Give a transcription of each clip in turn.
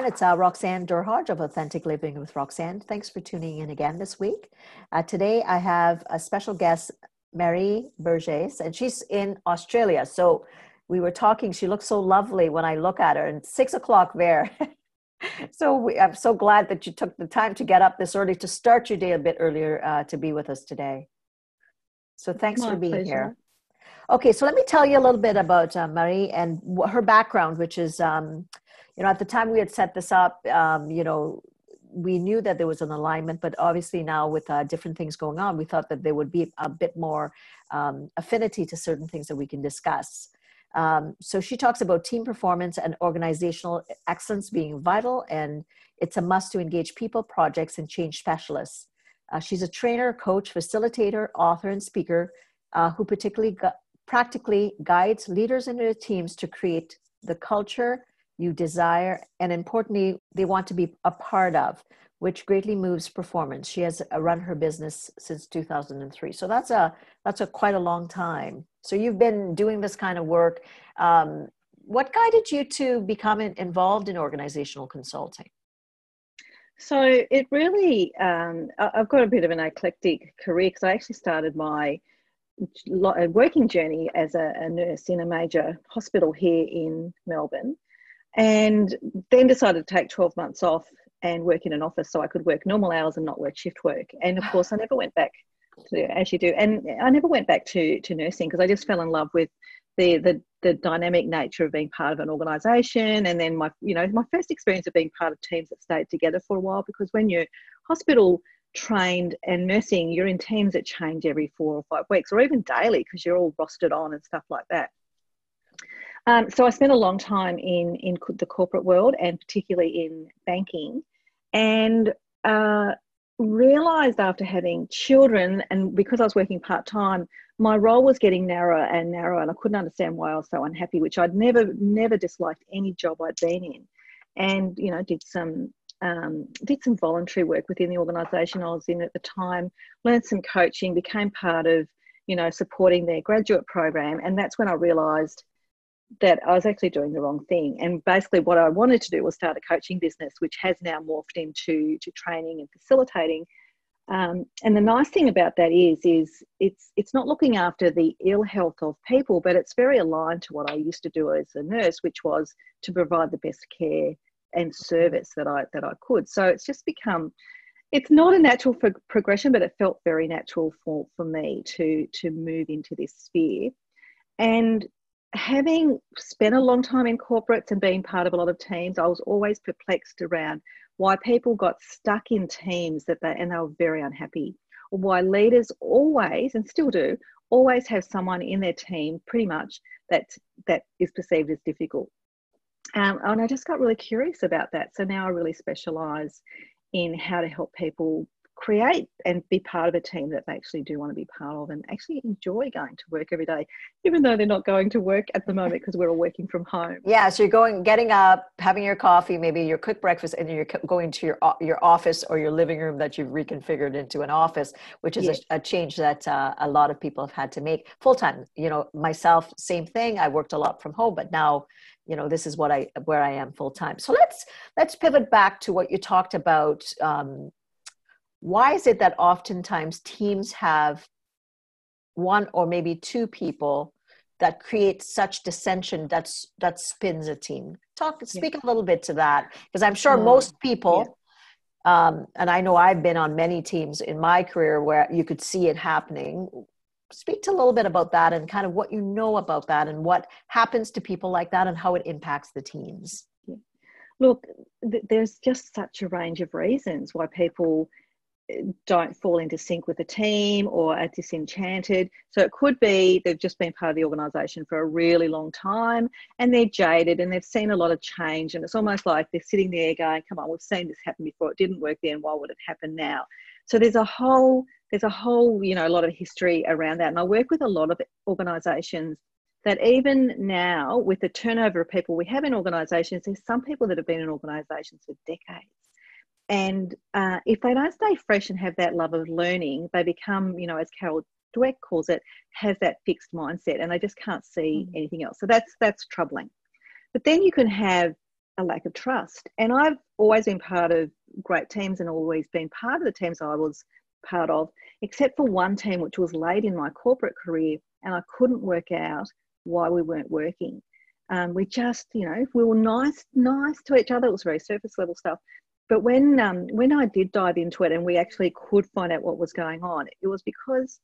Everyone. It's uh, Roxanne Derhodge of Authentic Living with Roxanne. Thanks for tuning in again this week. Uh, today, I have a special guest, Maree Burgess, and she's in Australia. So we were talking. She looks so lovely when I look at her, and six o'clock there. so we, I'm so glad that you took the time to get up this early to start your day a bit earlier uh, to be with us today. So thanks My for being pleasure. here. Okay, so let me tell you a little bit about uh, Maree and her background, which is, um, you know, at the time we had set this up, um, you know, we knew that there was an alignment, but obviously now with uh, different things going on, we thought that there would be a bit more um, affinity to certain things that we can discuss. Um, so she talks about team performance and organizational excellence being vital, and it's a must to engage people, projects, and change specialists. Uh, she's a trainer, coach, facilitator, author, and speaker uh, who particularly gu- practically guides leaders and their teams to create the culture you desire and importantly they want to be a part of which greatly moves performance. She has uh, run her business since 2003 so that's a that's a quite a long time. So you've been doing this kind of work. Um, what guided you to become involved in organizational consulting? So it really, um, I've got a bit of an eclectic career because I actually started my uh, working journey as a, a nurse in a major hospital here in Melbourne, and then decided to take 12 months off and work in an office so I could work normal hours and not work shift work. And of course, I never went back to as you do, and I never went back to to nursing because I just fell in love with the the the dynamic nature of being part of an organization and then my you know my first experience of being part of teams that stayed together for a while because when you're hospital trained and nursing you're in teams that change every four or five weeks or even daily because you're all rostered on and stuff like that um, so i spent a long time in in the corporate world and particularly in banking and uh, realized after having children and because i was working part-time my role was getting narrower and narrower and i couldn't understand why i was so unhappy which i'd never never disliked any job i'd been in. And you know did some um, did some voluntary work within the organisation i was in at the time learned some coaching became part of you know supporting their graduate program. And that's when i realised that I was actually doing the wrong thing. And basically, what I wanted to do was start a coaching business, which has now morphed into to training and facilitating. Um, and the nice thing about that is, is it's it's not looking after the ill health of people, but it's very aligned to what I used to do as a nurse, which was to provide the best care and service that I that I could. So it's just become it's not a natural pro- progression, but it felt very natural for for me to to move into this sphere. And having spent a long time in corporates and being part of a lot of teams, I was always perplexed around why people got stuck in teams that they and they were very unhappy, or why leaders always and still do always have someone in their team pretty much that that is perceived as difficult. Um, and I just got really curious about that. So now I really specialise in how to help people create and be part of a team that they actually do want to be part of and actually enjoy going to work every day, even though they're not going to work at the moment because we're all working from home. Yeah, so you're going, getting up, having your coffee, maybe your quick breakfast, and you're going to your your office or your living room that you've reconfigured into an office, which is Yes. a, a change that uh, a lot of people have had to make full time. You know, myself, same thing. I worked a lot from home, but now, you know, this is what I where I am full time. So let's let's pivot back to what you talked about. Um, why is it that oftentimes teams have one or maybe two people that create such dissension that's that spins a team? Talk speak a little bit to that because i'm sure Mm, most people um, and i know i've been on many teams in my career where you could see it happening. Speak to a little bit about that and kind of what you know about that and what happens to people like that and how it impacts the teams. Look, th- there's just such a range of reasons why people don't fall into sync with the team or are disenchanted. So it could be they've just been part of the organisation for a really long time and they're jaded and they've seen a lot of change. And it's almost like they're sitting there going, come on, we've seen this happen before. It didn't work then. Why would it happen now? So there's a whole, there's a whole, you know, a lot of history around that. And I work with a lot of organisations that even now, with the turnover of people we have in organisations, there's some people that have been in organisations for decades and uh, if they don't stay fresh and have that love of learning, they become, you know, as Carol Dweck calls it, has that fixed mindset, and they just can't see mm. anything else. So that's that's troubling. But then you can have a lack of trust. And I've always been part of great teams and always been part of the teams I was part of, except for one team which was late in my corporate career, and I couldn't work out why we weren't working. Um, we just, you know, we were nice, nice to each other. It was very surface level stuff. But when um, when I did dive into it and we actually could find out what was going on, it was because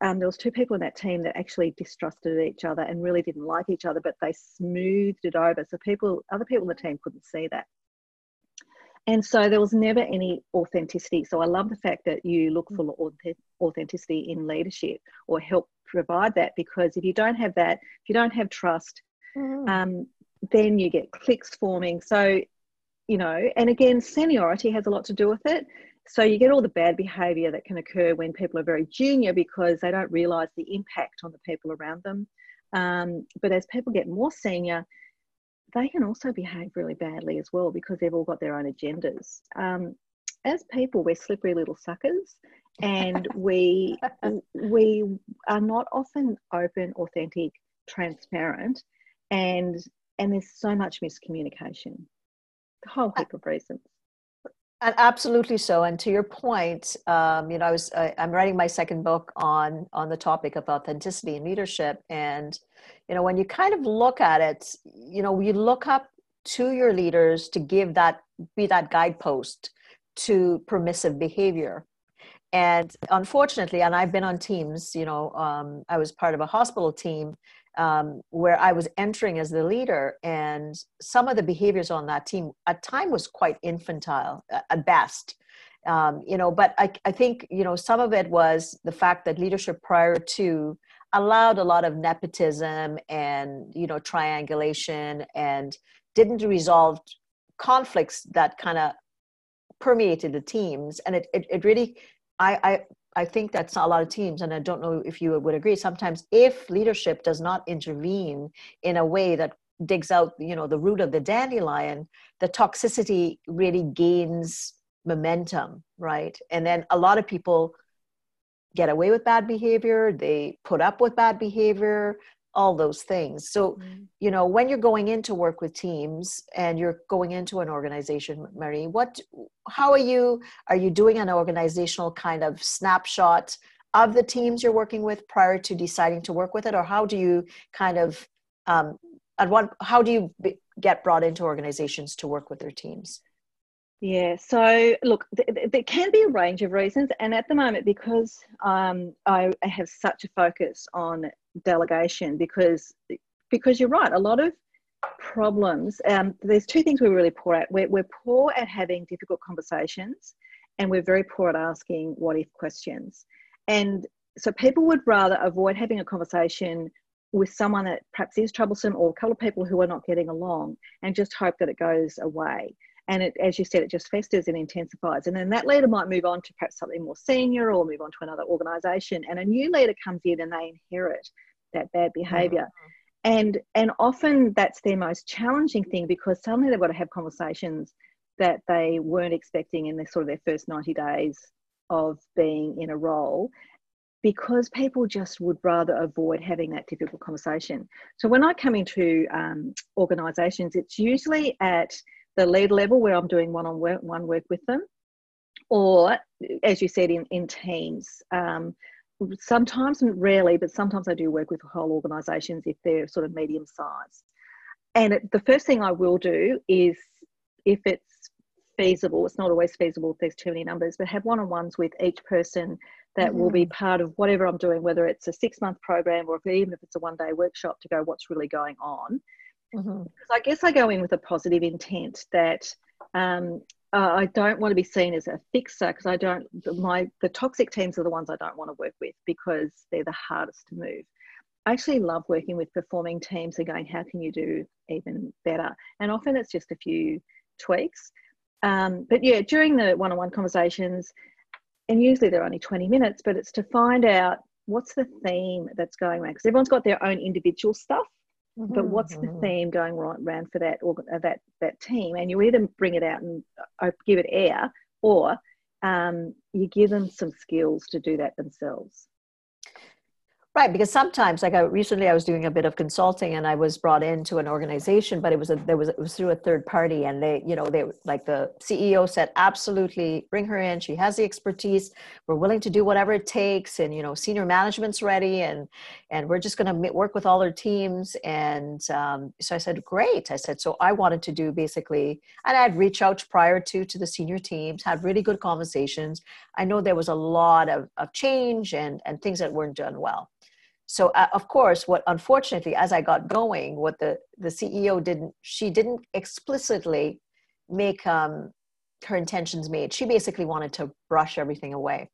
um, there was two people in that team that actually distrusted each other and really didn't like each other, but they smoothed it over. So people, other people in the team couldn't see that. And so there was never any authenticity. So I love the fact that you look for authenticity in leadership or help provide that because if you don't have that, if you don't have trust, mm. um, then you get cliques forming. So you know, and again, seniority has a lot to do with it. So you get all the bad behavior that can occur when people are very junior because they don't realize the impact on the people around them. Um, but as people get more senior, they can also behave really badly as well because they've all got their own agendas. Um, as people, we're slippery little suckers, and we we are not often open, authentic, transparent, and and there's so much miscommunication a whole heap of reasons. And absolutely so. And to your point, um, you know, I was I, am writing my second book on on the topic of authenticity and leadership. And you know, when you kind of look at it, you know, you look up to your leaders to give that be that guidepost to permissive behavior. And unfortunately, and I've been on teams. You know, um, I was part of a hospital team um, where I was entering as the leader, and some of the behaviors on that team at time was quite infantile at best. Um, you know, but I, I think you know some of it was the fact that leadership prior to allowed a lot of nepotism and you know triangulation and didn't resolve conflicts that kind of permeated the teams and it, it, it really I, I I think that's a lot of teams, and I don't know if you would agree. Sometimes, if leadership does not intervene in a way that digs out, you know, the root of the dandelion, the toxicity really gains momentum, right? And then a lot of people get away with bad behavior. They put up with bad behavior all those things. So mm-hmm. you know when you're going into work with teams and you're going into an organization Maree what how are you are you doing an organizational kind of snapshot of the teams you're working with prior to deciding to work with it? Or how do you kind of um, at what how do you be, get brought into organizations to work with their teams? Yeah, so look, th- there can be a range of reasons, and at the moment, because um, I have such a focus on delegation, because because you're right, a lot of problems. Um, there's two things we're really poor at. We're, we're poor at having difficult conversations, and we're very poor at asking what if questions. And so people would rather avoid having a conversation with someone that perhaps is troublesome or a couple of people who are not getting along and just hope that it goes away and it, as you said, it just festers and intensifies. And then that leader might move on to perhaps something more senior or move on to another organization. And a new leader comes in and they inherit that bad behavior. Mm-hmm. And, and often that's their most challenging thing because suddenly they've got to have conversations that they weren't expecting in their sort of their first 90 days of being in a role because people just would rather avoid having that difficult conversation. So when I come into um, organizations, it's usually at the lead level where I'm doing one on one work with them, or as you said, in, in teams. Um, sometimes, rarely, but sometimes I do work with whole organisations if they're sort of medium size. And it, the first thing I will do is, if it's feasible, it's not always feasible if there's too many numbers, but have one on ones with each person that mm-hmm. will be mm. part of whatever I'm doing, whether it's a six month program or if, even if it's a one day workshop to go, what's really going on. Mm-hmm. I guess I go in with a positive intent that Um, uh, I don't want to be seen as a fixer because I don't. My the toxic teams are the ones I don't want to work with because they're the hardest to move. I actually love working with performing teams and going, how can you do even better? And often it's just a few tweaks. Um, but yeah, during the one-on-one conversations, and usually they're only 20 minutes, but it's to find out what's the theme that's going around because everyone's got their own individual stuff Mm-hmm. But what's the mm-hmm. theme going right around for that or uh, that that team? And you either bring it out and uh, give it air, or um, you give them some skills to do that themselves. Right, because sometimes, like I recently, I was doing a bit of consulting, and I was brought into an organization, but it was a, there was it was through a third party, and they, you know, they like the CEO said, absolutely, bring her in. She has the expertise. We're willing to do whatever it takes, and you know, senior management's ready, and and we're just going to work with all our teams. And um, so I said, great. I said, so I wanted to do basically, and I'd reach out prior to to the senior teams, had really good conversations. I know there was a lot of of change and and things that weren't done well so uh, of course what unfortunately as i got going what the the ceo didn't she didn't explicitly make um, her intentions made. She basically wanted to brush everything away.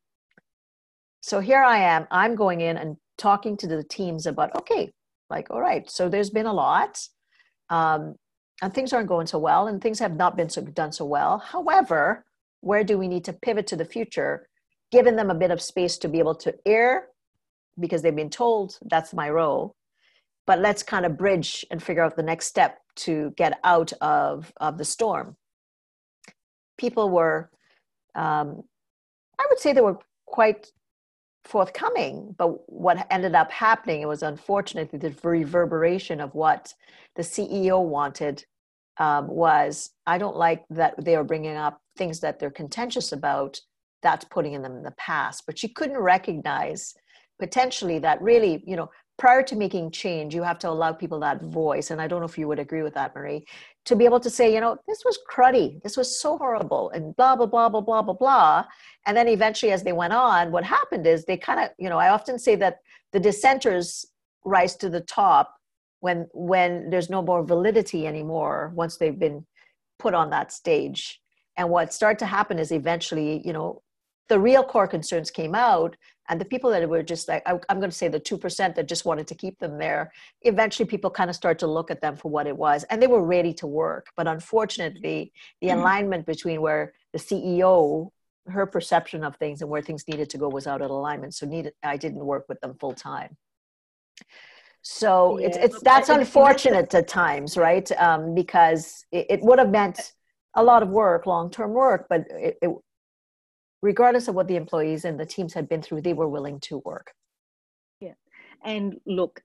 So here i am i'm going in and talking to the teams about okay like all right so there's been a lot um, and things aren't going so well and things have not been so done so well. However where do we need to pivot to the future giving them a bit of space to be able to air because they've been told that's my role. But let's kind of bridge and figure out the next step to get out of, of the storm. People were um, i would say they were quite forthcoming but what ended up happening it was unfortunately the reverberation of what the ceo wanted um, was i don't like that they are bringing up things that they're contentious about that's putting them in the past. But she couldn't recognize potentially that really you know prior to making change you have to allow people that voice and i don't know if you would agree with that Maree to be able to say you know this was cruddy. This was so horrible and blah blah blah blah blah blah blah. And then eventually as they went on what happened is they kind of you know i often say that the dissenters rise to the top when when there's no more validity anymore once they've been put on that stage. And what started to happen is eventually you know the real core concerns came out and the people that were just like i'm going to say the 2% that just wanted to keep them there eventually people kind of start to look at them for what it was and they were ready to work but unfortunately the mm-hmm. alignment between where the ceo her perception of things and where things needed to go was out of alignment so needed i didn't work with them full time so yeah. it's it's that's unfortunate at times right um, because it, it, would have meant a lot of work long term work but it, it, regardless of what the employees and the teams had been through, they were willing to work. Yeah. And look,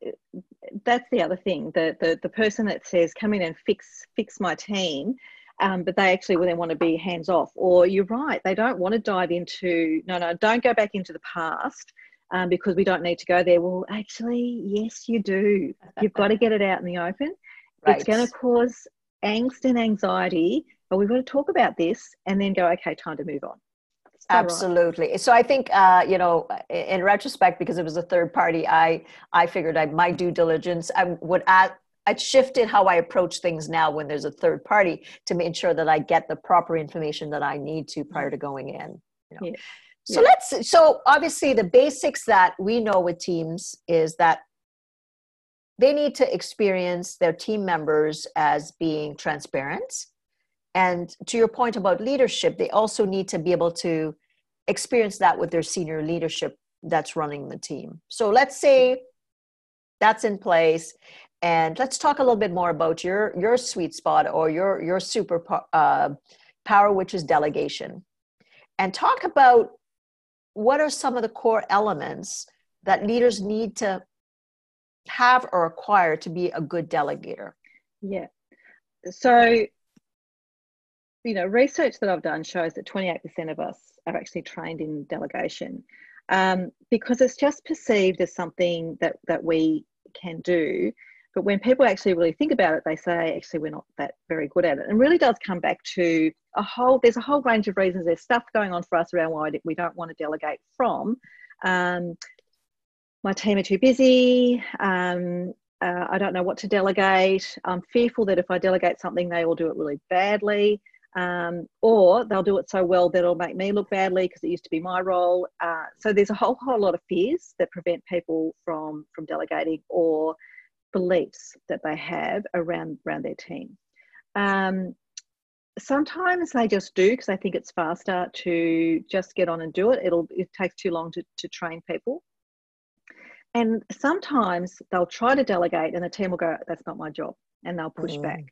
that's the other thing. The the, the person that says, come in and fix fix my team, um, but they actually then want to be hands off. Or you're right, they don't want to dive into, no, no, don't go back into the past. Um, because we don't need to go there. Well, actually, yes, you do. You've got to get it out in the open. Right. It's going to cause angst and anxiety, but we've got to talk about this and then go, okay, time to move on. Absolutely. So I think uh, you know, in retrospect, because it was a third party, I I figured I my due diligence I would add. I shifted how I approach things now when there's a third party to make sure that I get the proper information that I need to prior to going in. You know? yeah. So yeah. let's. So obviously, the basics that we know with teams is that they need to experience their team members as being transparent and to your point about leadership, they also need to be able to experience that with their senior leadership that's running the team. So let's say that's in place. And let's talk a little bit more about your your sweet spot or your your super uh, power, which is delegation, and talk about what are some of the core elements that leaders need to have or acquire to be a good delegator. Yeah. So you know, research that I've done shows that 28% of us are actually trained in delegation um, because it's just perceived as something that, that we can do. But when people actually really think about it, they say, actually, we're not that very good at it. And really does come back to a whole, there's a whole range of reasons. There's stuff going on for us around why we don't want to delegate from. Um, my team are too busy. Um, uh, I don't know what to delegate. I'm fearful that if I delegate something, they will do it really badly. Um, or they'll do it so well that it'll make me look badly because it used to be my role. Uh, so there's a whole whole lot of fears that prevent people from from delegating or beliefs that they have around around their team. Um, sometimes they just do because they think it's faster to just get on and do it. It'll it takes too long to, to train people. And sometimes they'll try to delegate and the team will go, that's not my job. And they'll push mm-hmm. back.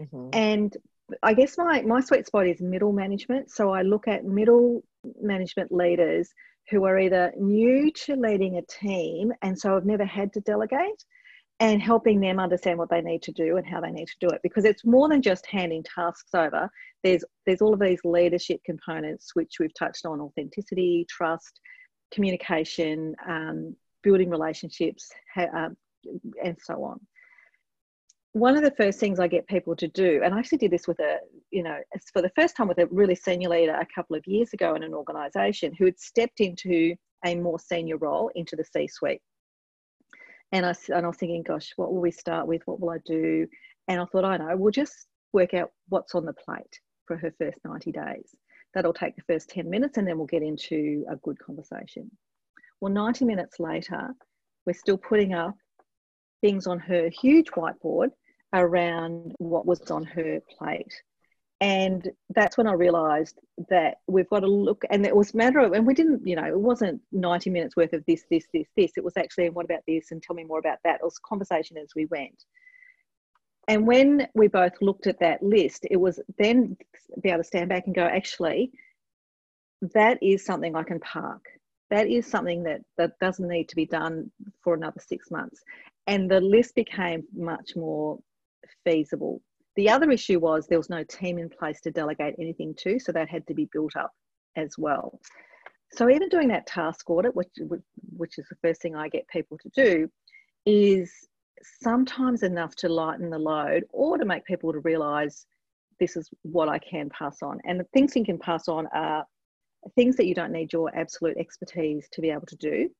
Mm-hmm. And I guess my, my sweet spot is middle management. So I look at middle management leaders who are either new to leading a team and so have never had to delegate and helping them understand what they need to do and how they need to do it. Because it's more than just handing tasks over. There's there's all of these leadership components which we've touched on authenticity trust communication um, building relationships uh, and so on one of the first things I get people to do, and I actually did this with a, you know, for the first time with a really senior leader a couple of years ago in an organization who had stepped into a more senior role into the C suite. And I, and I was thinking, gosh, what will we start with? What will I do? And I thought, I know, we'll just work out what's on the plate for her first 90 days. That'll take the first 10 minutes and then we'll get into a good conversation. Well, 90 minutes later, we're still putting up things on her huge whiteboard around what was on her plate and that's when I realised that we've got to look, and it was matter of, and we didn't, you know, it wasn't ninety minutes worth of this, this, this, this. It was actually, what about this, and tell me more about that. It was conversation as we went. And when we both looked at that list, it was then be able to stand back and go, actually, that is something I can park. That is something that that doesn't need to be done for another six months. And the list became much more feasible the other issue was there was no team in place to delegate anything to, so that had to be built up as well. So even doing that task audit, which which is the first thing I get people to do, is sometimes enough to lighten the load or to make people to realise this is what I can pass on. And the things you can pass on are things that you don't need your absolute expertise to be able to do,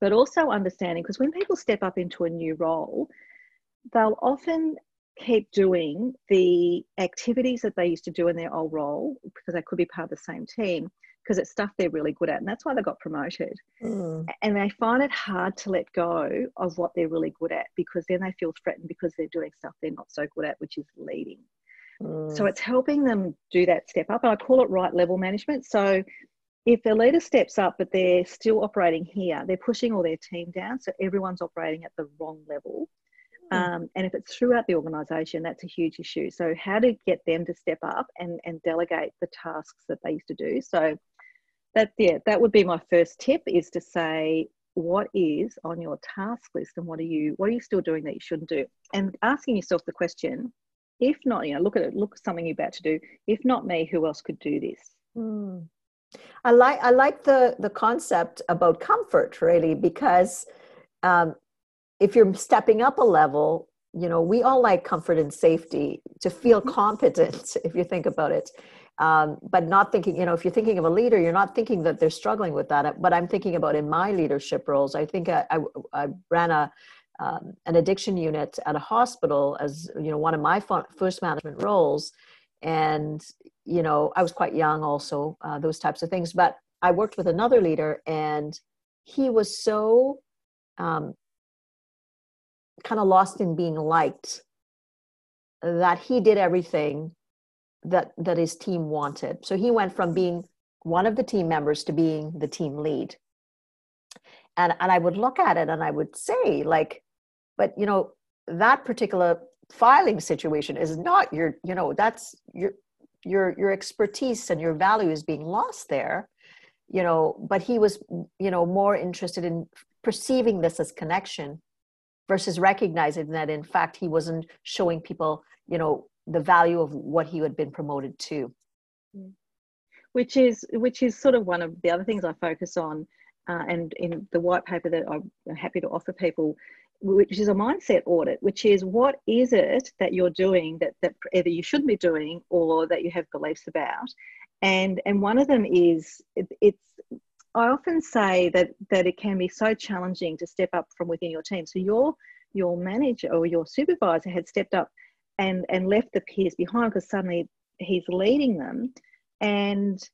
but also understanding because when people step up into a new role, they'll often keep doing the activities that they used to do in their old role because they could be part of the same team because it's stuff they're really good at and that's why they got promoted mm. and they find it hard to let go of what they're really good at because then they feel threatened because they're doing stuff they're not so good at which is leading mm. so it's helping them do that step up and i call it right level management so if a leader steps up but they're still operating here they're pushing all their team down so everyone's operating at the wrong level. Um, and if it's throughout the organisation, that's a huge issue. So, how to get them to step up and, and delegate the tasks that they used to do. So, that yeah, that would be my first tip is to say what is on your task list and what are you what are you still doing that you shouldn't do, and asking yourself the question, if not, you know, look at it, look at something you're about to do. If not me, who else could do this? Mm. I like I like the the concept about comfort really because um, if you're stepping up a level you know we all like comfort and safety to feel mm-hmm. competent if you think about it. Um, but not thinking you know if you're thinking of a leader you're not thinking that they're struggling with that. But i'm thinking about in my leadership roles i think i, I, I ran a um, an addiction unit at a hospital as you know one of my first management roles. And you know i was quite young also uh, those types of things. But i worked with another leader and he was so um, kind of lost in being liked that he did everything that that his team wanted. So he went from being one of the team members to being the team lead. And and i would look at it and i would say like but you know that particular filing situation is not your you know that's your your your expertise and your value is being lost there you know but he was you know more interested in perceiving this as connection versus recognizing that in fact he wasn't showing people you know the value of what he had been promoted to. Which is which is sort of one of the other things i focus on uh, and in the white paper that i'm happy to offer people which is a mindset audit which is what is it that you're doing that, that either you shouldn't be doing or that you have beliefs about? And and one of them is it, it's I often say that that it can be so challenging to step up from within your team. So your your manager or your supervisor had stepped up and and left the peers behind because suddenly he's leading them and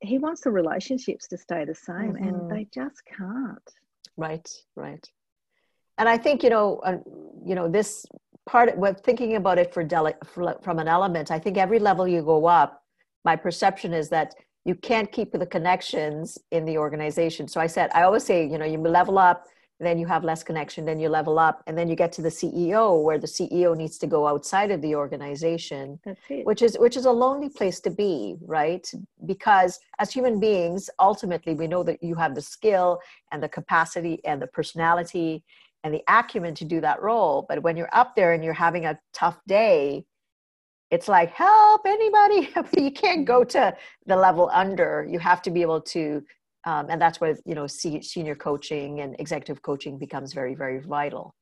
he wants the relationships to stay the same mm-hmm. and they just can't right right and i think you know uh, you know this part of thinking about it for, dele- from an element i think every level you go up my perception is that you can't keep the connections in the organization. So i said i always say you know you level up then you have less connection then you level up and then you get to the ceo where the ceo needs to go outside of the organization which is which is a lonely place to be right? Because as human beings ultimately we know that you have the skill and the capacity and the personality and the acumen to do that role. But when you're up there and you're having a tough day it's like help anybody? You can't go to the level under. You have to be able to um, and that's where you know senior coaching and executive coaching becomes very very vital.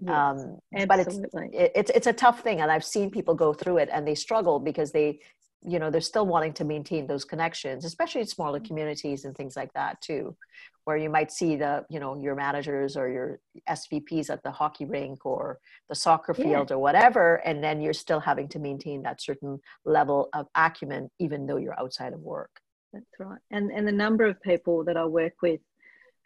Yes, um, but it's it, it's it's a tough thing and i've seen people go through it and they struggle because they you know they're still wanting to maintain those connections especially in smaller mm-hmm. communities and things like that too where you might see the you know your managers or your svps at the hockey rink or the soccer field yeah. or whatever and then you're still having to maintain that certain level of acumen even though you're outside of work that's right. And and the number of people that I work with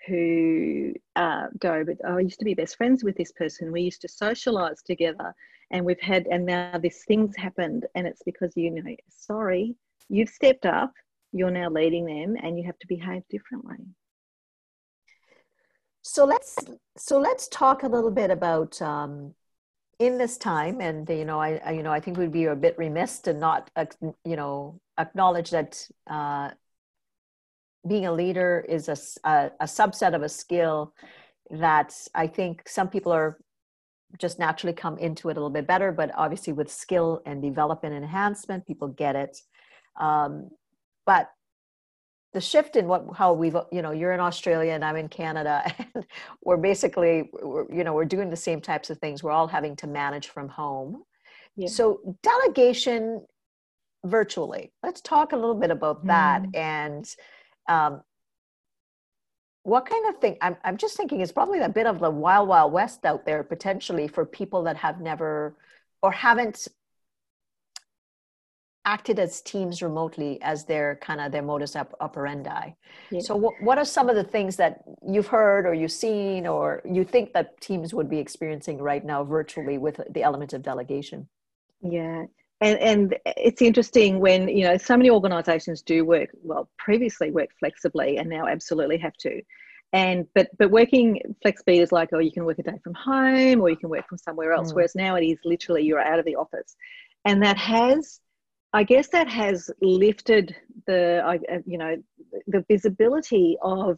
who uh, go, but I used to be best friends with this person. We used to socialize together, and we've had, and now this thing's happened, and it's because you know, sorry, you've stepped up, you're now leading them, and you have to behave differently. So let's so let's talk a little bit about um, in this time, and you know, I, you know I think we'd be a bit remiss to not you know acknowledge that uh, being a leader is a, a, a, subset of a skill that I think some people are just naturally come into it a little bit better, but obviously with skill and development and enhancement, people get it. Um, but the shift in what how we've you know you're in australia and i'm in canada and we're basically we're, you know we're doing the same types of things we're all having to manage from home yeah. so delegation virtually. Let's talk a little bit about that mm. and um, what kind of thing I'm, I'm just thinking is probably a bit of the wild wild west out there potentially for people that have never or haven't acted as teams remotely as their kind of their modus operandi. Yeah. so what, what are some of the things that you've heard or you've seen or you think that teams would be experiencing right now virtually with the element of delegation? Yeah and and it's interesting when you know so many organizations do work well previously worked flexibly and now absolutely have to. And but but working flexibly is like oh you can work a day from home or you can work from somewhere else mm. whereas now it is literally you're out of the office. And that has i guess that has lifted the you know the visibility of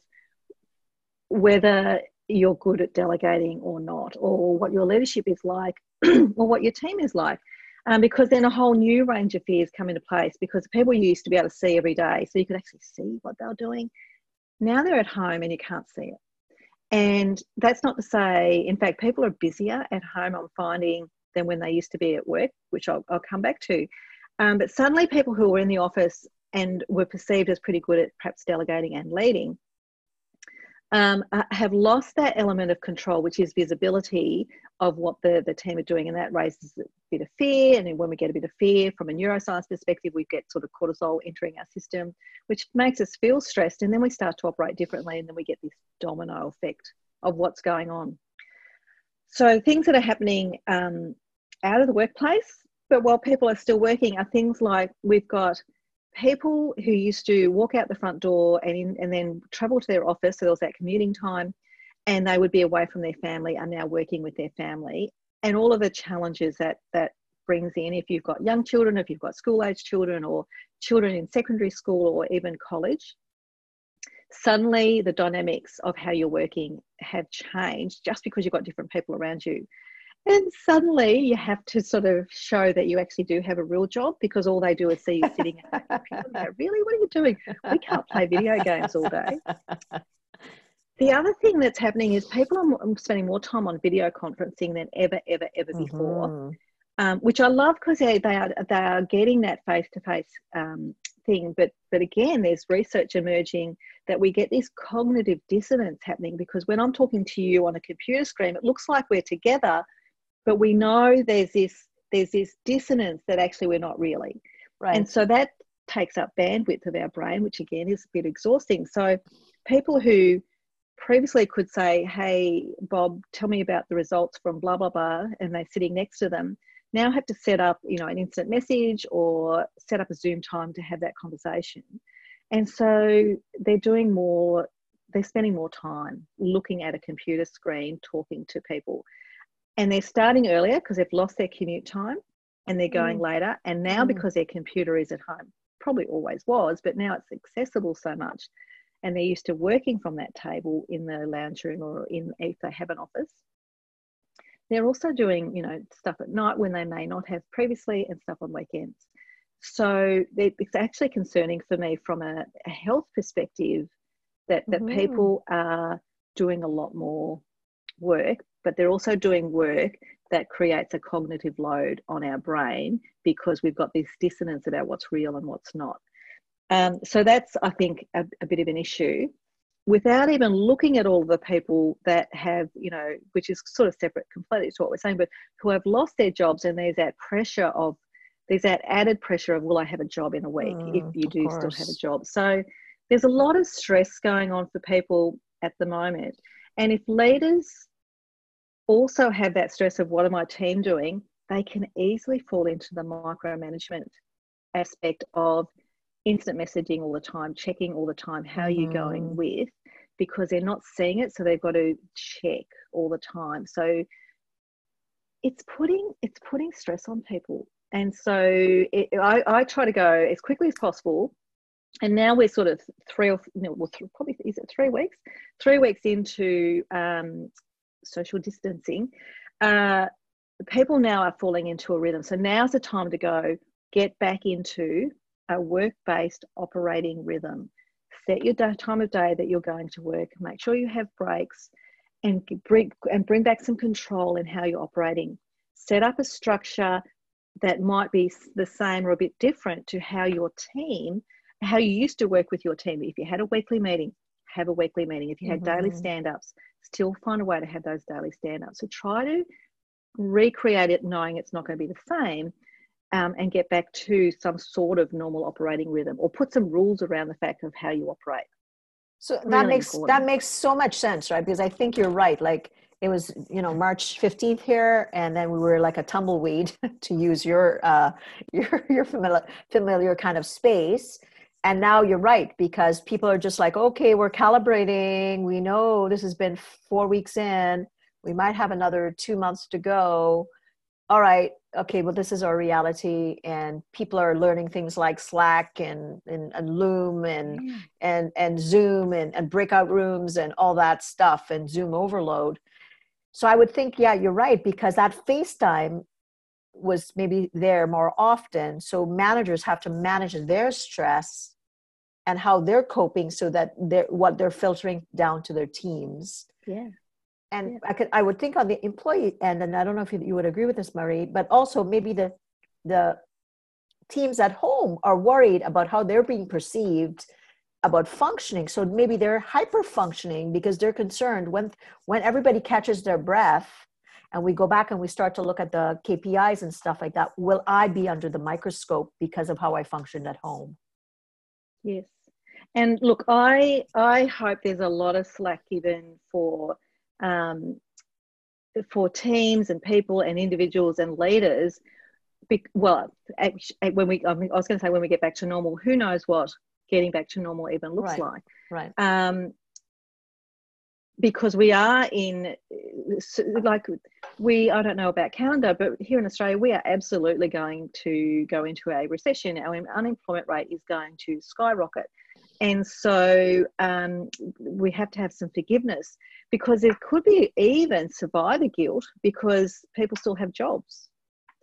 whether you're good at delegating or not or what your leadership is like or what your team is like um, because then a whole new range of fears come into place because people you used to be able to see every day, so you could actually see what they're doing. Now they're at home and you can't see it. And that's not to say, in fact, people are busier at home, I'm finding, than when they used to be at work, which I'll, I'll come back to. Um, but suddenly, people who were in the office and were perceived as pretty good at perhaps delegating and leading um, have lost that element of control, which is visibility of what the, the team are doing. And that raises a bit of fear. And when we get a bit of fear from a neuroscience perspective, we get sort of cortisol entering our system, which makes us feel stressed. And then we start to operate differently. And then we get this domino effect of what's going on. So things that are happening um, out of the workplace, but while people are still working, are things like we've got people who used to walk out the front door and, in, and then travel to their office, so there was that commuting time, and they would be away from their family, are now working with their family, and all of the challenges that that brings in. If you've got young children, if you've got school age children, or children in secondary school or even college, suddenly the dynamics of how you're working have changed just because you've got different people around you. And suddenly you have to sort of show that you actually do have a real job because all they do is see you sitting at the computer. Really? What are you doing? We can't play video games all day. The other thing that's happening is people are spending more time on video conferencing than ever, ever, ever before, mm-hmm. um, which I love because they, they, are, they are getting that face to face thing. But, but again, there's research emerging that we get this cognitive dissonance happening because when I'm talking to you on a computer screen, it looks like we're together, but we know there's this there's this dissonance that actually we're not really Right. And so that takes up bandwidth of our brain, which again is a bit exhausting. So people who previously could say, Hey, Bob, tell me about the results from blah, blah, blah, and they're sitting next to them, now have to set up, you know, an instant message or set up a Zoom time to have that conversation. And so they're doing more, they're spending more time looking at a computer screen, talking to people. And they're starting earlier because they've lost their commute time and they're going mm. later. And now, mm. because their computer is at home, probably always was, but now it's accessible so much. And they're used to working from that table in the lounge room or in if they have an office. They're also doing, you know, stuff at night when they may not have previously and stuff on weekends. So it's actually concerning for me from a, a health perspective that, that mm-hmm. people are doing a lot more work, but they're also doing work that creates a cognitive load on our brain because we've got this dissonance about what's real and what's not. Um, so that's, I think, a, a, bit of an issue. Without even looking at all the people that have, you know, which is sort of separate completely to what we're saying, but who have lost their jobs and there's that pressure of, there's that added pressure of, will I have a job in a week mm, if you do still have a job? So there's a lot of stress going on for people at the moment. And if leaders also have that stress of what are my team doing, they can easily fall into the micromanagement aspect of instant messaging all the time, checking all the time, how are you mm. going with, because they're not seeing it, so they've got to check all the time. So it's putting it's putting stress on people, and so it, I, I try to go as quickly as possible. And now we're sort of three or you know, well, probably is it three weeks? Three weeks into um, social distancing, uh, people now are falling into a rhythm. So now's the time to go get back into a work based operating rhythm. Set your time of day that you're going to work. Make sure you have breaks and bring, and bring back some control in how you're operating. Set up a structure that might be the same or a bit different to how your team, how you used to work with your team. If you had a weekly meeting, have a weekly meeting. If you had mm-hmm. daily stand ups, still find a way to have those daily stand ups. So try to recreate it knowing it's not going to be the same um, and get back to some sort of normal operating rhythm or put some rules around the fact of how you operate. So really that makes important. that makes so much sense, right? Because I think you're right. Like it was, you know, March 15th here, and then we were like a tumbleweed, to use your uh, your your familiar familiar kind of space and now you're right because people are just like okay we're calibrating we know this has been four weeks in we might have another two months to go all right okay well this is our reality and people are learning things like slack and and, and loom and yeah. and and zoom and, and breakout rooms and all that stuff and zoom overload so i would think yeah you're right because that facetime was maybe there more often. So managers have to manage their stress and how they're coping so that they're what they're filtering down to their teams. Yeah. And yeah. I could I would think on the employee end, and I don't know if you, you would agree with this, Maree, but also maybe the the teams at home are worried about how they're being perceived about functioning so maybe they're hyper functioning because they're concerned when when everybody catches their breath and we go back and we start to look at the KPIs and stuff like that, will I be under the microscope because of how I functioned at home? Yes. And look, I I hope there's a lot of slack given for um, for teams and people and individuals and leaders. Be, well, when we I was going to say when we get back to normal, who knows what getting back to normal even looks right. like. Right. Um, because we are in like we i don't know about canada but here in australia we are absolutely going to go into a recession our unemployment rate is going to skyrocket and so um, we have to have some forgiveness because there could be even survivor guilt because people still have jobs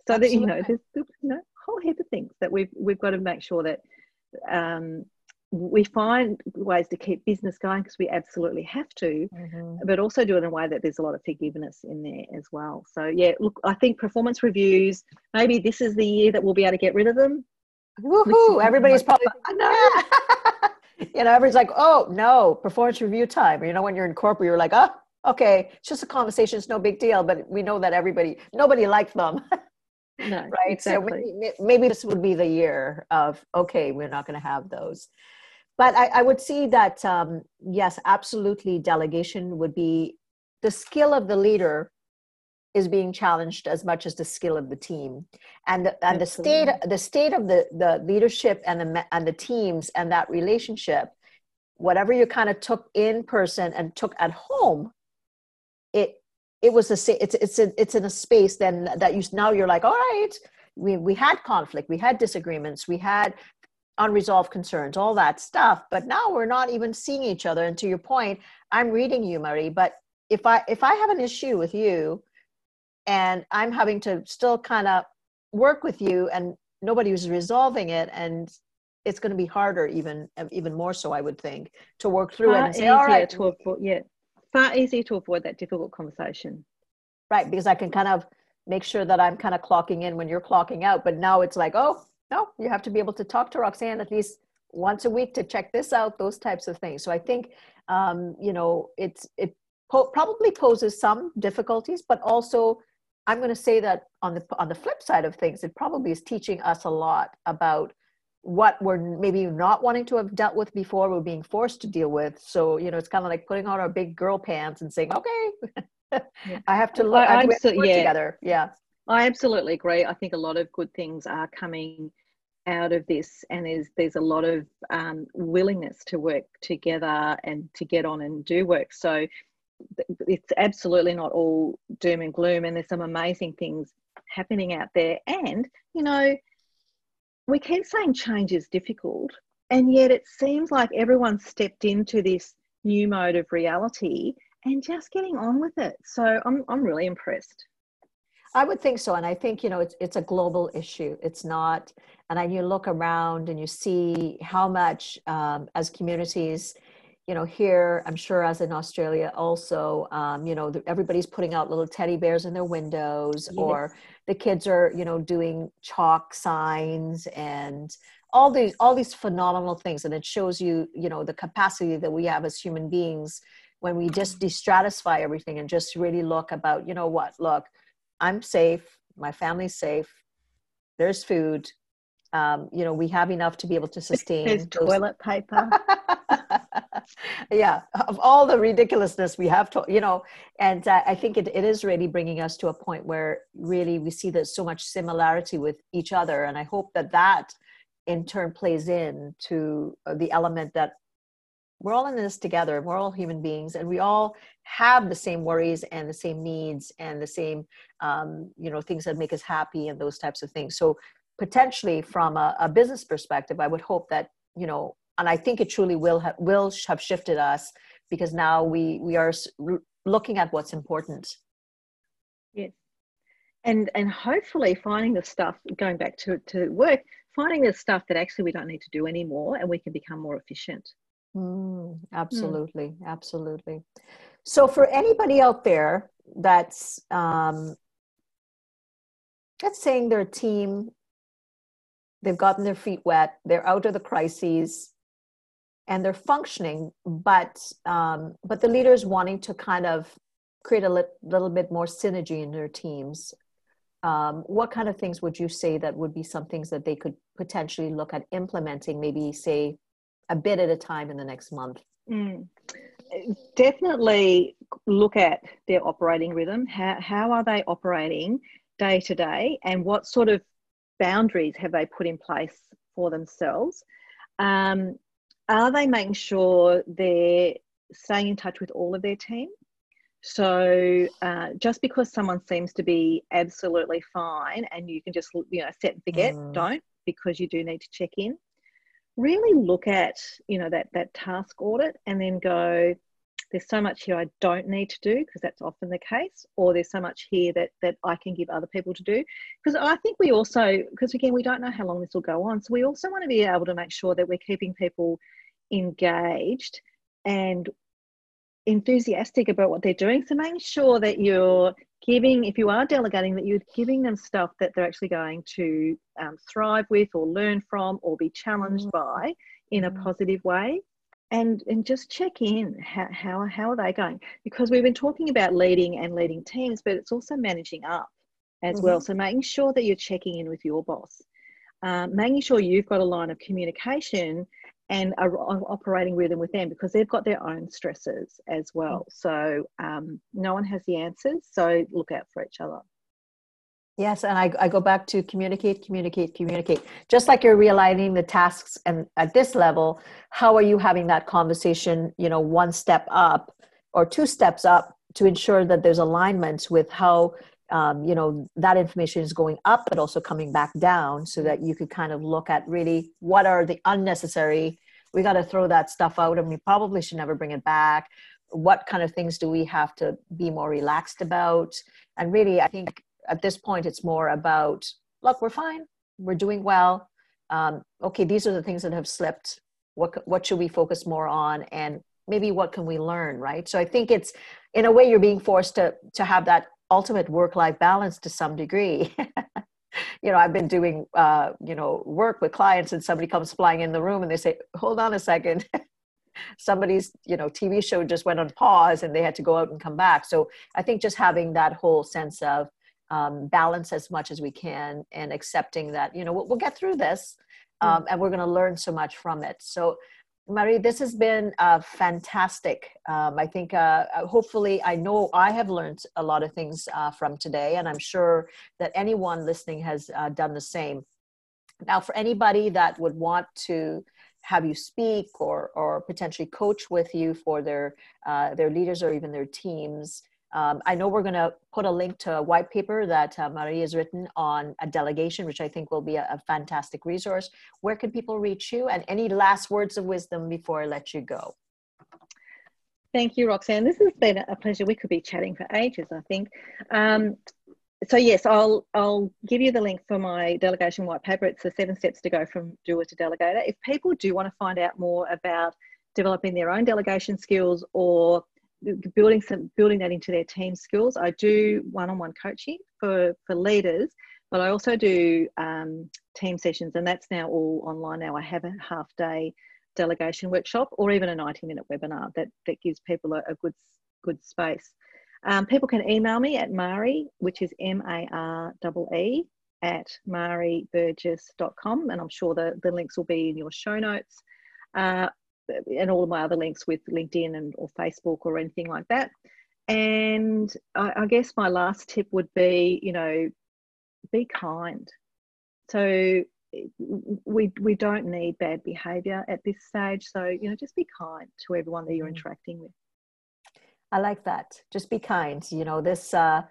so absolutely. that you know there's you know a whole heap of things that we've we've got to make sure that um, we find ways to keep business going because we absolutely have to, mm-hmm. but also do it in a way that there's a lot of forgiveness in there as well. So yeah, look, I think performance reviews. Maybe this is the year that we'll be able to get rid of them. Woohoo! Everybody's probably I know. you know, everybody's like, oh no, performance review time. You know, when you're in corporate, you're like, oh, okay, it's just a conversation, it's no big deal. But we know that everybody, nobody likes them. no, right? Exactly. So we, maybe this would be the year of okay, we're not going to have those. But I, I would see that um, yes, absolutely, delegation would be the skill of the leader is being challenged as much as the skill of the team and the, and Absolutely. the state the state of the the leadership and the and the teams and that relationship whatever you kind of took in person and took at home it it was a it's it's a, it's in a space then that you now you're like all right we we had conflict we had disagreements we had unresolved concerns all that stuff but now we're not even seeing each other and to your point i'm reading you maree but if i if i have an issue with you and i'm having to still kind of work with you and nobody was resolving it and it's going to be harder even even more so i would think to work through far it and say all right. to avoid, yeah far easier to avoid that difficult conversation. Right because i can kind of make sure that i'm kind of clocking in when you're clocking out but now it's like oh no you have to be able to talk to roxanne at least once a week to check this out those types of things. So i think um, you know it's it po- probably poses some difficulties but also i'm going to say that on the on the flip side of things it probably is teaching us a lot about what we're maybe not wanting to have dealt with before we're being forced to deal with. So you know it's kind of like putting on our big girl pants and saying okay yeah. i have to look, I, I have to work yeah. together. Yeah. I absolutely agree. I think a lot of good things are coming out of this and there's there's a lot of um, willingness to work together and to get on and do work. So it's absolutely not all doom and gloom and there's some amazing things happening out there and you know we keep saying change is difficult, and yet it seems like everyone stepped into this new mode of reality and just getting on with it. So I'm, I'm really impressed. I would think so, and I think you know it's it's a global issue. It's not, and then you look around and you see how much um, as communities you know here i'm sure as in australia also um, you know everybody's putting out little teddy bears in their windows yes. or the kids are you know doing chalk signs and all these all these phenomenal things and it shows you you know the capacity that we have as human beings when we just destratify everything and just really look about you know what look i'm safe my family's safe there's food um, you know we have enough to be able to sustain there's those... toilet paper yeah of all the ridiculousness we have to you know and uh, i think it, it is really bringing us to a point where really we see there's so much similarity with each other and i hope that that in turn plays in to uh, the element that we're all in this together we're all human beings and we all have the same worries and the same needs and the same um, you know things that make us happy and those types of things. So potentially from a, a business perspective i would hope that you know and I think it truly will have, will have shifted us because now we we are looking at what's important. Yes, and and hopefully finding the stuff going back to to work, finding the stuff that actually we don't need to do anymore, and we can become more efficient. Mm, absolutely, mm. absolutely. So for anybody out there that's um, that's saying their team they've gotten their feet wet they're out of the crises and they're functioning but um, but the leaders wanting to kind of create a li- little bit more synergy in their teams. Um, what kind of things would you say that would be some things that they could potentially look at implementing maybe say a bit at a time in the next month? Mm. definitely look at their operating rhythm. How, how are they operating day to day and what sort of boundaries have they put in place for themselves? Um, are they making sure they're staying in touch with all of their team? So uh, just because someone seems to be absolutely fine and you can just you know set and forget, mm. don't because you do need to check in. Really look at you know that that task audit and then go. There's so much here I don't need to do because that's often the case, or there's so much here that that I can give other people to do. Because I think we also, because again, we don't know how long this will go on, so we also want to be able to make sure that we're keeping people engaged and enthusiastic about what they're doing. So making sure that you're giving, if you are delegating, that you're giving them stuff that they're actually going to um, thrive with or learn from or be challenged mm. by in a mm. positive way. And, and just check in how, how, how are they going because we've been talking about leading and leading teams but it's also managing up as mm-hmm. well. So making sure that you're checking in with your boss, um, making sure you've got a line of communication and are operating with them with them because they've got their own stresses as well. Mm. So um, no one has the answers. So look out for each other. Yes, and I, I go back to communicate, communicate, communicate. Just like you're realigning the tasks, and at this level, how are you having that conversation? You know, one step up or two steps up to ensure that there's alignment with how um, you know that information is going up, but also coming back down, so that you could kind of look at really what are the unnecessary. We got to throw that stuff out, and we probably should never bring it back. What kind of things do we have to be more relaxed about? And really, I think at this point it's more about look we're fine we're doing well um, okay these are the things that have slipped what what should we focus more on and maybe what can we learn right so i think it's in a way you're being forced to to have that ultimate work life balance to some degree. You know i've been doing uh, you know work with clients and somebody comes flying in the room and they say hold on a second. Somebody's you know tv show just went on pause and they had to go out and come back. So i think just having that whole sense of um, balance as much as we can and accepting that you know we'll, we'll get through this um, and we're going to learn so much from it. So maree this has been uh, fantastic. Um, i think uh, uh, hopefully i know i have learned a lot of things uh, from today and i'm sure that anyone listening has uh, done the same. Now for anybody that would want to have you speak or or potentially coach with you for their uh, their leaders or even their teams um, I know we're going to put a link to a white paper that uh, Maree has written on a delegation, which I think will be a, a, fantastic resource. Where can people reach you? And any last words of wisdom before I let you go? Thank you, Roxanne. This has been a pleasure. We could be chatting for ages, I think. Um, so yes, I'll I'll give you the link for my delegation white paper. It's the seven steps to go from doer to delegator. If people do want to find out more about developing their own delegation skills or building some building that into their team skills. I do one-on-one coaching for for leaders, but I also do um, team sessions, and that's now all online. Now I have a half day delegation workshop or even a 90 minute webinar that that gives people a, a good good space. Um, people can email me at Maree, which is M A R E E at mareeburgess.com, and I'm sure the, the links will be in your show notes. Uh, and all of my other links with LinkedIn and or Facebook or anything like that. And I, I guess my last tip would be, you know, be kind. So we we don't need bad behavior at this stage. So you know, just be kind to everyone that you're mm. interacting with. I like that. Just be kind. You know, this. Uh,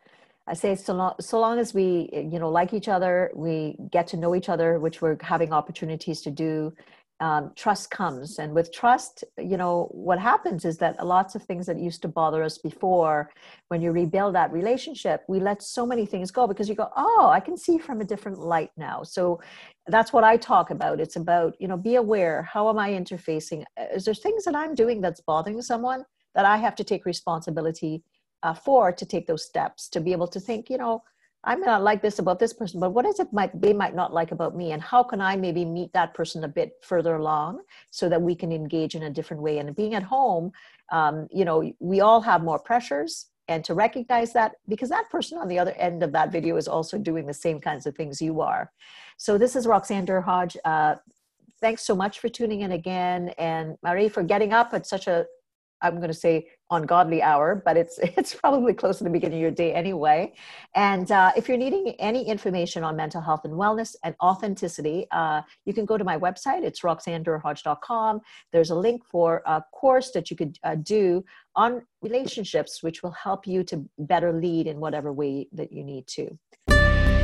I say so long, so long as we, you know, like each other, we get to know each other, which we're having opportunities to do, um, trust comes. And with trust you know what happens is that lots of things that used to bother us before when you rebuild that relationship we let so many things go because you go oh i can see from a different light now. So that's what i talk about. It's about you know be aware how am i interfacing? Is there things that i'm doing that's bothering someone that i have to take responsibility uh, for to take those steps to be able to think you know I may not like this about this person, but what is it might they might not like about me, and how can I maybe meet that person a bit further along so that we can engage in a different way? And being at home, um, you know, we all have more pressures, and to recognize that because that person on the other end of that video is also doing the same kinds of things you are. So this is Roxanne Derhodge. Uh, thanks so much for tuning in again, and Maree for getting up at such a I'm going to say ungodly hour, but it's it's probably close to the beginning of your day anyway. And uh, if you're needing any information on mental health and wellness and authenticity, uh, you can go to my website. It's roxannederhodge.com. There's a link for a course that you could uh, do on relationships, which will help you to better lead in whatever way that you need to.